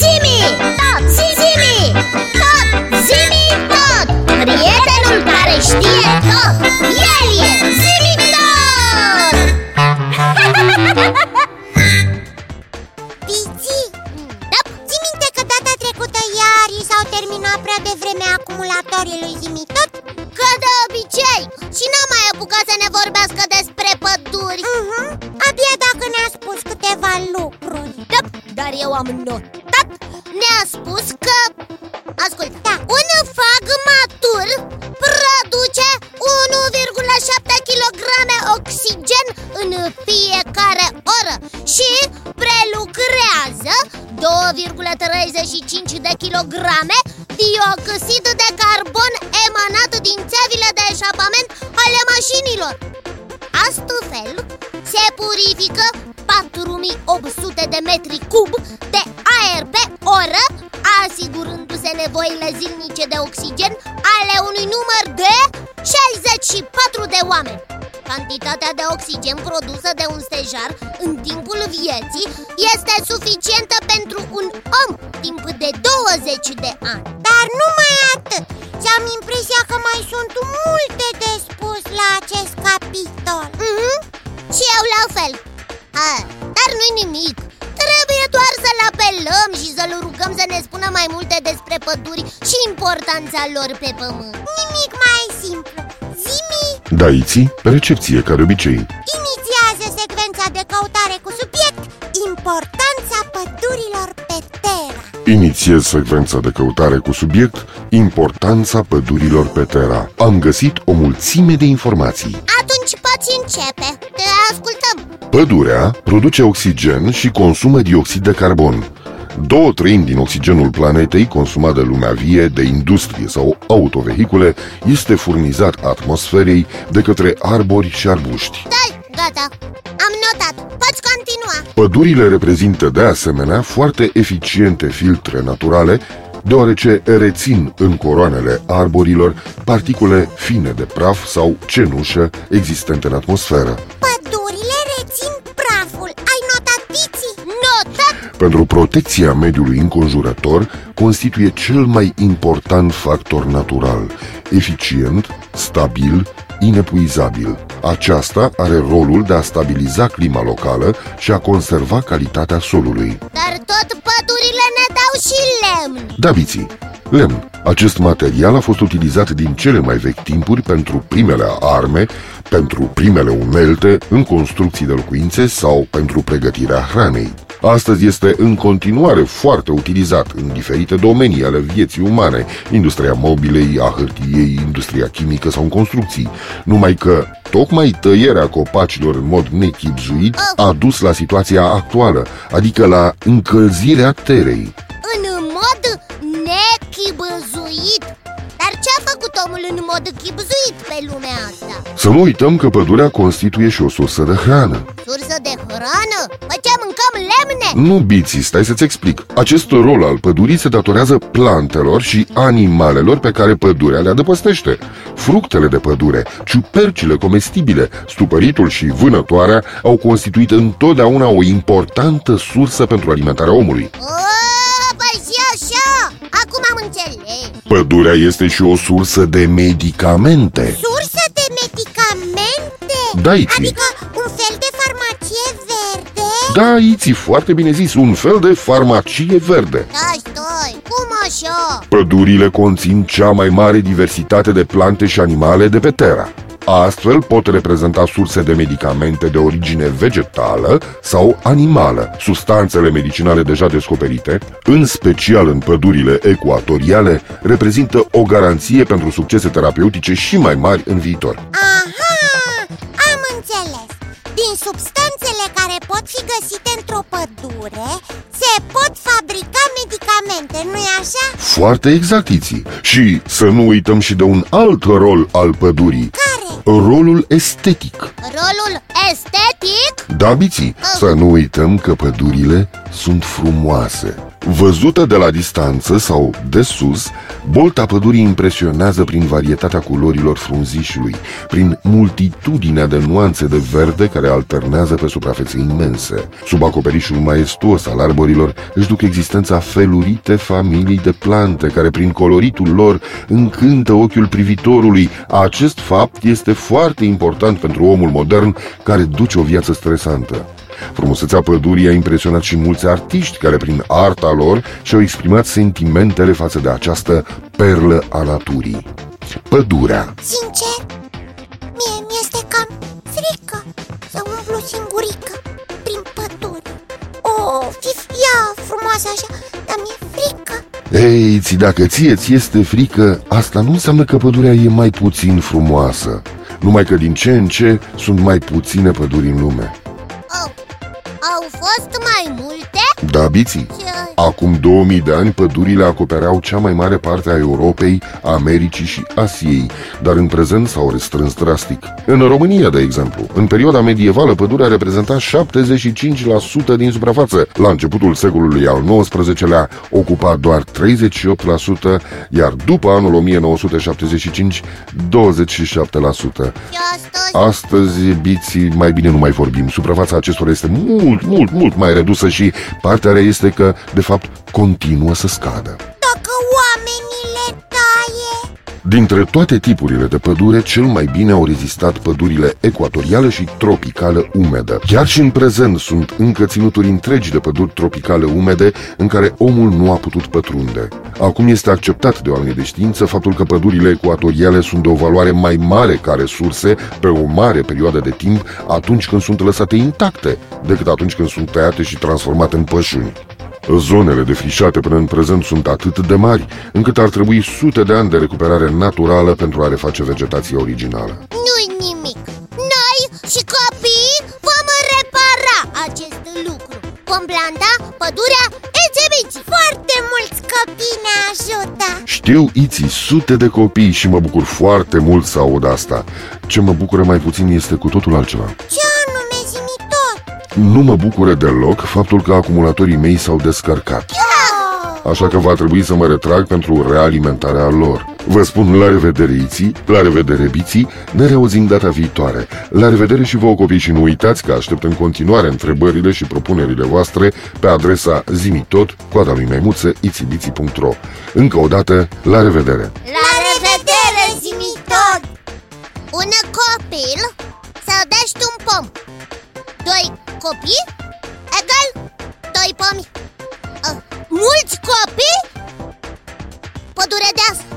Zimi, tot, zimi, tot, zimi, tot! Prietenul care știe tot, el e zimi tot! Piți, da, ții minte că data trecută iari s-au terminat prea devreme acumulatorii lui Zimitot? Ca de obicei! Și n-am mai apucat să ne vorbească despre păduri. Uh-huh. Abia dacă ne-a spus câteva lucruri. Da, Dar eu am notat Ne-a spus că Ascultă Da. Un fag matur produce 1,7 kg oxigen în fiecare oră Și prelucrează 2,35 de kilograme dioxid de carbon emanat din țevile de eșapament ale mașinilor Astfel se purifică 4800 de metri cub de aer pe oră Asigurându-se nevoile zilnice de oxigen ale unui număr de 64 de oameni. Cantitatea de oxigen produsă de un stejar în timpul vieții este suficientă pentru un om timp de 20 de ani. Dar nu mai atât. Și am impresia că mai sunt multe de spus la acest capitol. Mhm. Și eu la fel. A, Dar nu-i nimic Trebuie doar să-l apelăm și să-l rugăm să ne spună mai multe despre păduri și importanța lor pe pământ. Nimic mai simplu. Zimi? Daiții, recepție ca de obicei. Inițiază secvența de căutare cu subiect Importanța pădurilor pe Terra. Inițiez secvența de căutare cu subiect Importanța pădurilor pe Terra. Am găsit o mulțime de informații. Atunci poți începe. Te ascultăm Pădurea produce oxigen și consumă dioxid de carbon Două treimi din oxigenul planetei consumat de lumea vie, de industrie sau autovehicule este furnizat atmosferei de către arbori și arbuști. Stai, gata, am notat Poți continua Pădurile reprezintă de asemenea foarte eficiente filtre naturale, deoarece rețin în coroanele arborilor particule fine de praf sau cenușă existente în atmosferă. Pentru protecția mediului înconjurător, constituie cel mai important factor natural, eficient, stabil, inepuizabil. Aceasta are rolul de a stabiliza clima locală și a conserva calitatea solului. Dar tot pădurile ne dau și lemn Daviții Lemn. Acest material a fost utilizat din cele mai vechi timpuri pentru primele arme, pentru primele unelte, în construcții de locuințe sau pentru pregătirea hranei. Astăzi este în continuare foarte utilizat în diferite domenii ale vieții umane, industria mobilei, a hârtiei, industria chimică sau în construcții. Numai că tocmai tăierea copacilor în mod nechipzuit a dus la situația actuală, adică la încălzirea terei. În mod nechibăzuit Dar ce a făcut omul în mod chibzuit pe lumea asta? Să nu uităm că pădurea constituie și o sursă de hrană. Sursă de hrană? Păi ce mâncăm lemne? Nu, Biții, stai să-ți explic. Acest rol al pădurii se datorează plantelor și animalelor pe care pădurea le adăpostește. Fructele de pădure, ciupercile comestibile, stupăritul și vânătoarea au constituit întotdeauna o importantă sursă pentru alimentarea omului. O, păi și așa, acum am înțeles Pădurea este și o sursă de medicamente. Sursă de medicamente? Da, Iți. Adică Da, Iți, foarte bine zis, un fel de farmacie verde. Stai, stai, cum așa? Pădurile conțin cea mai mare diversitate de plante și animale de pe Terra. Astfel pot reprezenta surse de medicamente de origine vegetală sau animală. Substanțele medicinale deja descoperite, în special în pădurile ecuatoriale, reprezintă o garanție pentru succese terapeutice și mai mari în viitor. Aha, am înțeles Din substanțele care pot fi găsite într-o pădure Se pot fabrica medicamente, nu-i așa? Foarte exact, Iții. Și să nu uităm și de un alt rol al pădurii, Care? rolul estetic. Rolul estetic? Da, Biții, să nu uităm că pădurile sunt frumoase. Văzută de la distanță sau de sus, bolta pădurii impresionează prin varietatea culorilor frunzișului, prin multitudinea de nuanțe de verde care alternează pe suprafețe imense. Sub acoperișul maestuos al arborilor își duc existența felurite familii de plante care prin coloritul lor încântă ochiul privitorului. Acest fapt este foarte important pentru omul modern care duce o viață stresantă. Frumusețea pădurii a impresionat și mulți artiști care prin arta lor și-au exprimat sentimentele față de această perlă a naturii. Pădurea. Sincer, mie mi-este cam frică să umblu singurică prin pădure O, fi ea frumoasă așa, dar mi-e frică. Ei, ți dacă ție ți este frică, asta nu înseamnă că pădurea e mai puțin frumoasă. Numai că din ce în ce sunt mai puține păduri în lume. Au, au fost mai multe? Da, biții, Ce... Acum 2000 de ani, pădurile acopereau cea mai mare parte a Europei, Americii și Asiei, dar în prezent s-au restrâns drastic. În România, de exemplu, în perioada medievală, pădurea reprezenta 75% din suprafață. La începutul secolului al XIX-lea ocupa doar 38%, iar după anul 1975, 27%. Și astăzi? Astăzi, biții, mai bine nu mai vorbim. Suprafața acestora este mult, mult, mult mai redusă și partea rea este că, de fapt, continuă să scadă. Dacă oamenii le taie Dintre toate tipurile de pădure, cel mai bine au rezistat pădurile ecuatorială și tropicală umedă. Chiar și în prezent sunt încă ținuturi întregi de păduri tropicale umede în care omul nu a putut pătrunde. Acum este acceptat de oamenii de știință faptul că pădurile ecuatoriale sunt de o valoare mai mare ca resurse pe o mare perioadă de timp atunci când sunt lăsate intacte decât atunci când sunt tăiate și transformate în pășuni. Zonele defrișate până în prezent sunt atât de mari, încât ar trebui sute de ani de recuperare naturală pentru a reface vegetația originală. Nu-i nimic Noi și copiii vom repara acest lucru Vom planta pădurea Ețebiții Foarte mulți copii ne ajută Știu, Iții, sute de copii și mă bucur foarte mult să aud asta. Ce mă bucură mai puțin este cu totul altceva. Ce anume zi-mi tot? Nu mă bucură deloc faptul că acumulatorii mei s-au descărcat. Așa că va trebui să mă retrag pentru realimentarea lor. Vă spun la revedere, Iții, la revedere, Biții, ne reauzim data viitoare. La revedere și vouă copii și nu uitați că aștept în continuare întrebările și propunerile voastre pe adresa zimitot, coada lui maimuță, itibiții.ro Încă o dată, la revedere! La revedere, zi tot! Un copil sădește un pom Doi copii? Egal doi pomi. Uh, mulți copii? Pădure de asta